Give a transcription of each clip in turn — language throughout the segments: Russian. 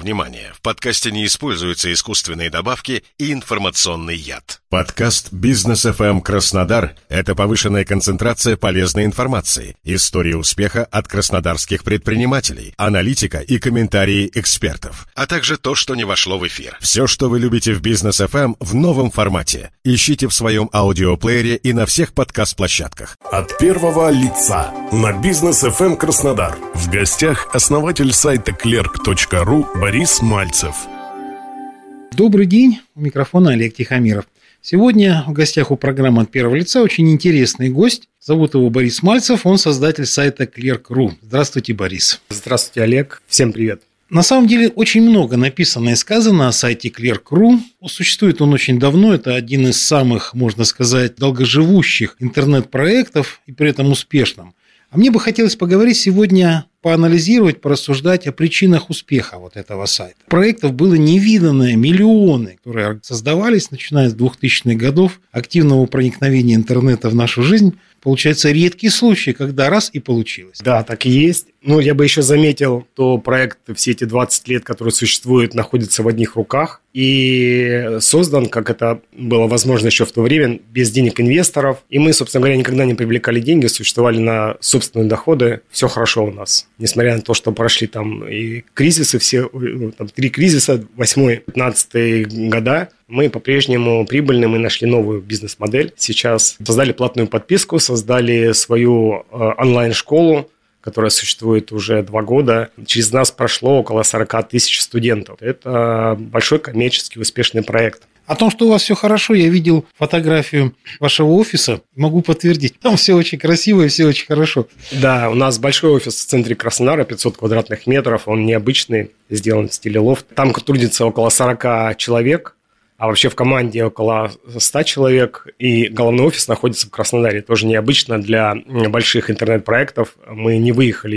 Внимание! В подкасте не используются искусственные добавки и информационный яд. Подкаст «Бизнес FM Краснодар» — это повышенная концентрация полезной информации, истории успеха от краснодарских предпринимателей, аналитика и комментарии экспертов, а также то, что не вошло в эфир. Все, что вы любите в «Бизнес FM» в новом формате. Ищите в своем аудиоплеере и на всех подкаст-площадках. От первого лица на «Бизнес FM Краснодар». В гостях основатель сайта clerk.ru Борис Мальцев. Добрый день, у микрофона Олег Тихомиров. Сегодня в гостях у программы от первого лица очень интересный гость. Зовут его Борис Мальцев, он создатель сайта Clerk.ru. Здравствуйте, Борис. Здравствуйте, Олег. Всем привет. На самом деле очень много написано и сказано о сайте Clerk.ru. Существует он очень давно, это один из самых, можно сказать, долгоживущих интернет-проектов и при этом успешным. А мне бы хотелось поговорить сегодня, поанализировать, порассуждать о причинах успеха вот этого сайта. Проектов было невиданное, миллионы, которые создавались, начиная с 2000-х годов, активного проникновения интернета в нашу жизнь. Получается, редкий случай, когда раз и получилось. Да, так и есть. Ну, я бы еще заметил, что проект все эти 20 лет, который существует, находится в одних руках и создан, как это было возможно еще в то время, без денег инвесторов. И мы, собственно говоря, никогда не привлекали деньги, существовали на собственные доходы. Все хорошо у нас. Несмотря на то, что прошли там и кризисы, все, там, три кризиса, 8-15 года, мы по-прежнему прибыльны, мы нашли новую бизнес-модель. Сейчас создали платную подписку, создали свою э, онлайн-школу, которая существует уже два года. Через нас прошло около 40 тысяч студентов. Это большой коммерческий успешный проект. О том, что у вас все хорошо, я видел фотографию вашего офиса. Могу подтвердить. Там все очень красиво и все очень хорошо. Да, у нас большой офис в центре Краснодара, 500 квадратных метров. Он необычный, сделан в стиле лофт. Там трудится около 40 человек а вообще в команде около 100 человек, и головной офис находится в Краснодаре. Тоже необычно для больших интернет-проектов. Мы не выехали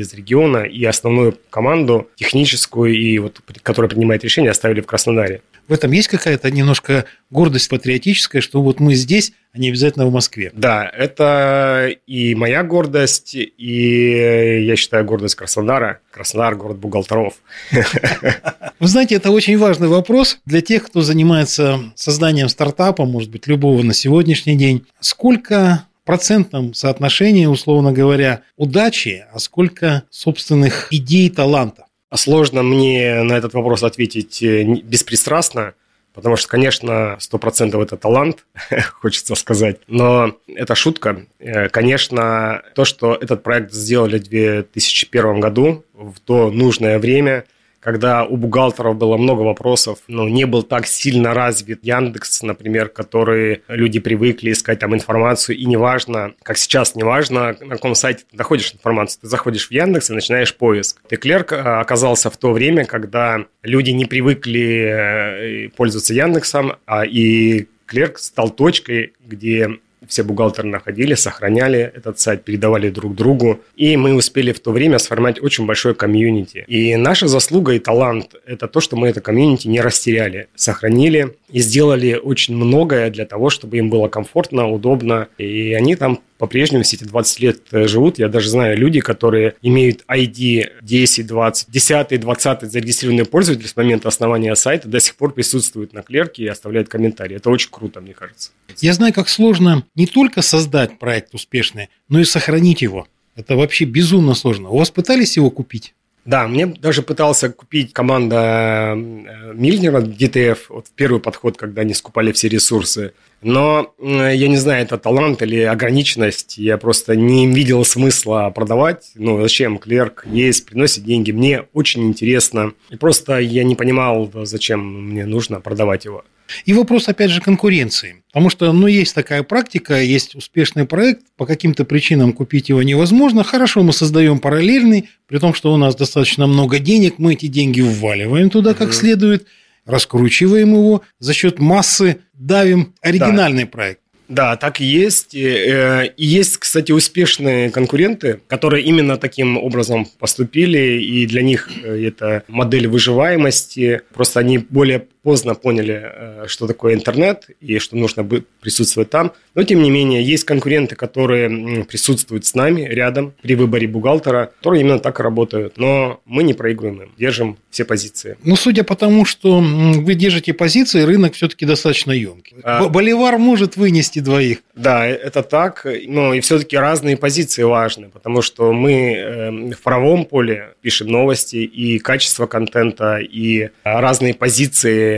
из региона, и основную команду, техническую, и вот, которая принимает решения, оставили в Краснодаре. В этом есть какая-то немножко гордость патриотическая, что вот мы здесь, а не обязательно в Москве. Да, это и моя гордость, и я считаю гордость Краснодара. Краснодар – город бухгалтеров. Вы знаете, это очень важный вопрос для тех, кто занимается созданием стартапа, может быть, любого на сегодняшний день. Сколько процентном соотношении, условно говоря, удачи, а сколько собственных идей, талантов? Сложно мне на этот вопрос ответить э, беспристрастно, потому что, конечно, 100% это талант, хочется сказать, но это шутка. Э, конечно, то, что этот проект сделали в 2001 году, в то нужное время – когда у бухгалтеров было много вопросов, но не был так сильно развит Яндекс, например, который люди привыкли искать там информацию, и неважно, как сейчас, неважно, на каком сайте ты находишь информацию, ты заходишь в Яндекс и начинаешь поиск. Ты клерк а, оказался в то время, когда люди не привыкли э, пользоваться Яндексом, а и клерк стал точкой, где все бухгалтеры находили, сохраняли этот сайт, передавали друг другу. И мы успели в то время сформировать очень большой комьюнити. И наша заслуга и талант – это то, что мы это комьюнити не растеряли, сохранили и сделали очень многое для того, чтобы им было комфортно, удобно. И они там по-прежнему все эти 20 лет э, живут. Я даже знаю люди, которые имеют ID 10, 20, 10, 20 зарегистрированные пользователи с момента основания сайта до сих пор присутствуют на клерке и оставляют комментарии. Это очень круто, мне кажется. Я знаю, как сложно не только создать проект успешный, но и сохранить его. Это вообще безумно сложно. У вас пытались его купить? Да, мне даже пытался купить команда э, Мильнера, DTF, вот первый подход, когда они скупали все ресурсы. Но я не знаю, это талант или ограниченность. Я просто не видел смысла продавать. Ну, зачем? Клерк есть, приносит деньги. Мне очень интересно. И просто я не понимал, зачем мне нужно продавать его. И вопрос, опять же, конкуренции. Потому что, ну, есть такая практика, есть успешный проект, по каким-то причинам купить его невозможно. Хорошо, мы создаем параллельный, при том, что у нас достаточно много денег, мы эти деньги вваливаем туда как следует, раскручиваем его, за счет массы давим оригинальный да. проект. Да, так и есть. Э, и есть, кстати, успешные конкуренты, которые именно таким образом поступили, и для них э, это модель выживаемости. Просто они более поздно поняли, э, что такое интернет и что нужно присутствовать там. Но, тем не менее, есть конкуренты, которые присутствуют с нами рядом при выборе бухгалтера, которые именно так и работают. Но мы не проигрываем им, держим все позиции. Ну, судя по тому, что вы держите позиции, рынок все-таки достаточно емкий. А... Боливар может вынести двоих. Да, это так. Но и все-таки разные позиции важны, потому что мы эм, в правом поле пишем новости и качество контента, и разные позиции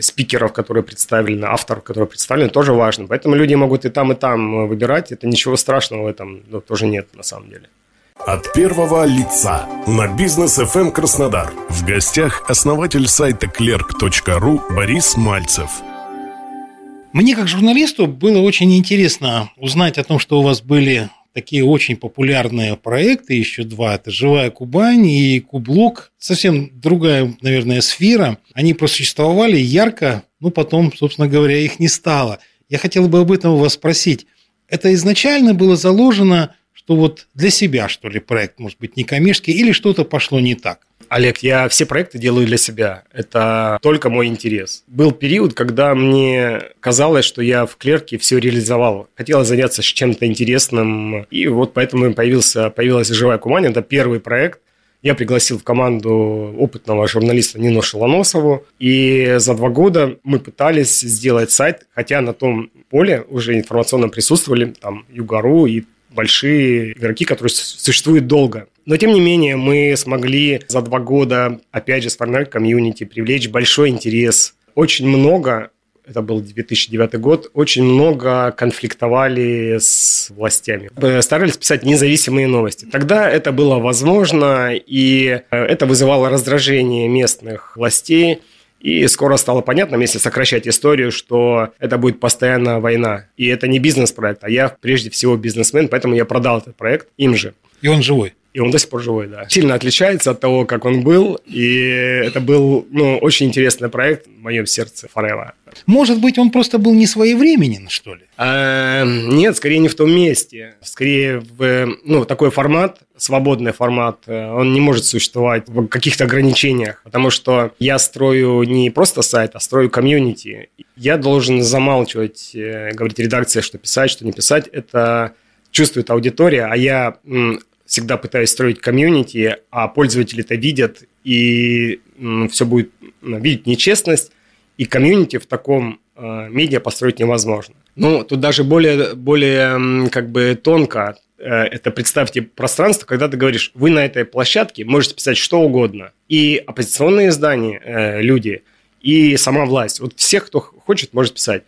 спикеров, которые представлены, авторов, которые представлены, тоже важно. Поэтому люди могут и там, и там выбирать. Это ничего страшного в этом ну, тоже нет на самом деле. От первого лица на бизнес FM эм Краснодар. В гостях основатель сайта clerk.ru Борис Мальцев. Мне как журналисту было очень интересно узнать о том, что у вас были такие очень популярные проекты, еще два, это «Живая Кубань» и «Кублок». Совсем другая, наверное, сфера. Они просуществовали ярко, но потом, собственно говоря, их не стало. Я хотел бы об этом у вас спросить. Это изначально было заложено, что вот для себя, что ли, проект, может быть, не коммерческий, или что-то пошло не так? Олег, я все проекты делаю для себя. Это только мой интерес. Был период, когда мне казалось, что я в клерке все реализовал. Хотелось заняться чем-то интересным. И вот поэтому появился, появилась «Живая Кумань». Это первый проект. Я пригласил в команду опытного журналиста Нину Шелоносову. И за два года мы пытались сделать сайт, хотя на том поле уже информационно присутствовали там Югару и большие игроки, которые существуют долго. Но, тем не менее, мы смогли за два года, опять же, сформировать комьюнити, привлечь большой интерес. Очень много это был 2009 год, очень много конфликтовали с властями. Старались писать независимые новости. Тогда это было возможно, и э, это вызывало раздражение местных властей. И скоро стало понятно, если сокращать историю, что это будет постоянная война. И это не бизнес-проект, а я прежде всего бизнесмен, поэтому я продал этот проект им же. И он живой? И он до сих пор живой, да. Сильно отличается от того, как он был. И это был ну, очень интересный проект в моем сердце Forever. Может быть, он просто был не своевременен, что ли? А, нет, скорее не в том месте. Скорее, в, ну, такой формат, свободный формат, он не может существовать в каких-то ограничениях. Потому что я строю не просто сайт, а строю комьюнити. Я должен замалчивать, э, говорить редакция, что писать, что не писать. Это чувствует аудитория, а я всегда пытаюсь строить комьюнити, а пользователи это видят, и все будет видеть нечестность, и комьюнити в таком э, медиа построить невозможно. Ну, тут даже более, более как бы тонко э, это представьте пространство, когда ты говоришь, вы на этой площадке можете писать что угодно. И оппозиционные издания, э, люди, и сама власть. Вот всех, кто хочет, может писать.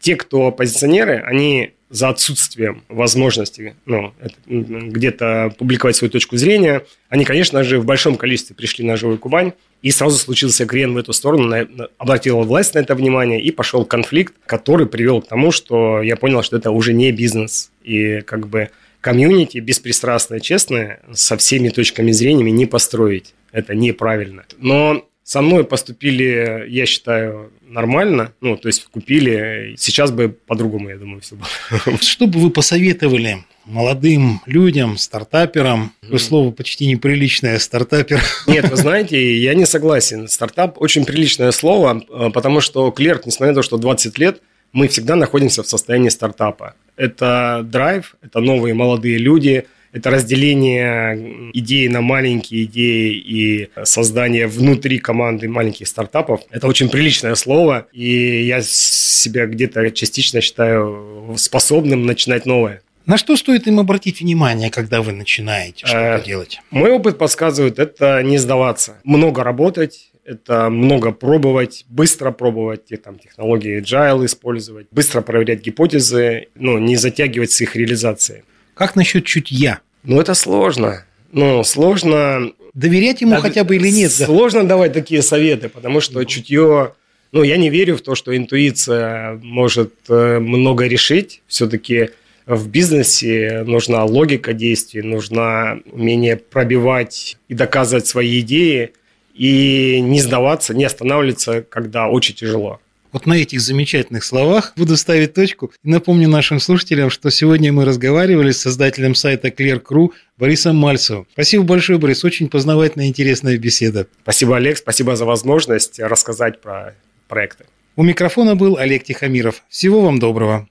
Те, кто оппозиционеры, они за отсутствием возможности ну, где-то публиковать свою точку зрения, они, конечно же, в большом количестве пришли на Живую Кубань, и сразу случился крен в эту сторону, на, на, обратила власть на это внимание, и пошел конфликт, который привел к тому, что я понял, что это уже не бизнес. И как бы комьюнити беспристрастное, честное, со всеми точками зрения не построить. Это неправильно. Но со мной поступили, я считаю, нормально. Ну, то есть купили. Сейчас бы по-другому, я думаю, все было. Что бы вы посоветовали молодым людям, стартаперам? Такое слово почти неприличное, стартапер. Нет, вы знаете, я не согласен. Стартап очень приличное слово, э, потому что клерк, несмотря на то, что 20 лет, мы всегда находимся в состоянии стартапа. Это драйв, это новые молодые люди – это разделение идеи на маленькие идеи и создание внутри команды маленьких стартапов. Это очень приличное слово, и я себя где-то частично считаю способным начинать новое. На что стоит им обратить внимание, когда вы начинаете что-то э, делать? Мой опыт подсказывает, это не сдаваться. Много работать, это много пробовать, быстро пробовать, там, технологии agile использовать, быстро проверять гипотезы, ну, не затягивать с их реализацией. Как насчет чутья? Ну, это сложно. Ну, сложно... Доверять ему да, хотя бы или нет? Сложно да? давать такие советы, потому что чутье... Ну, я не верю в то, что интуиция может э, много решить. Все-таки в бизнесе нужна логика действий, нужна умение пробивать и доказывать свои идеи и не сдаваться, не останавливаться, когда очень тяжело. Вот на этих замечательных словах буду ставить точку. И напомню нашим слушателям, что сегодня мы разговаривали с создателем сайта Clear.ru Борисом Мальцевым. Спасибо большое, Борис. Очень познавательная и интересная беседа. Спасибо, Олег. Спасибо за возможность рассказать про проекты. У микрофона был Олег Тихомиров. Всего вам доброго.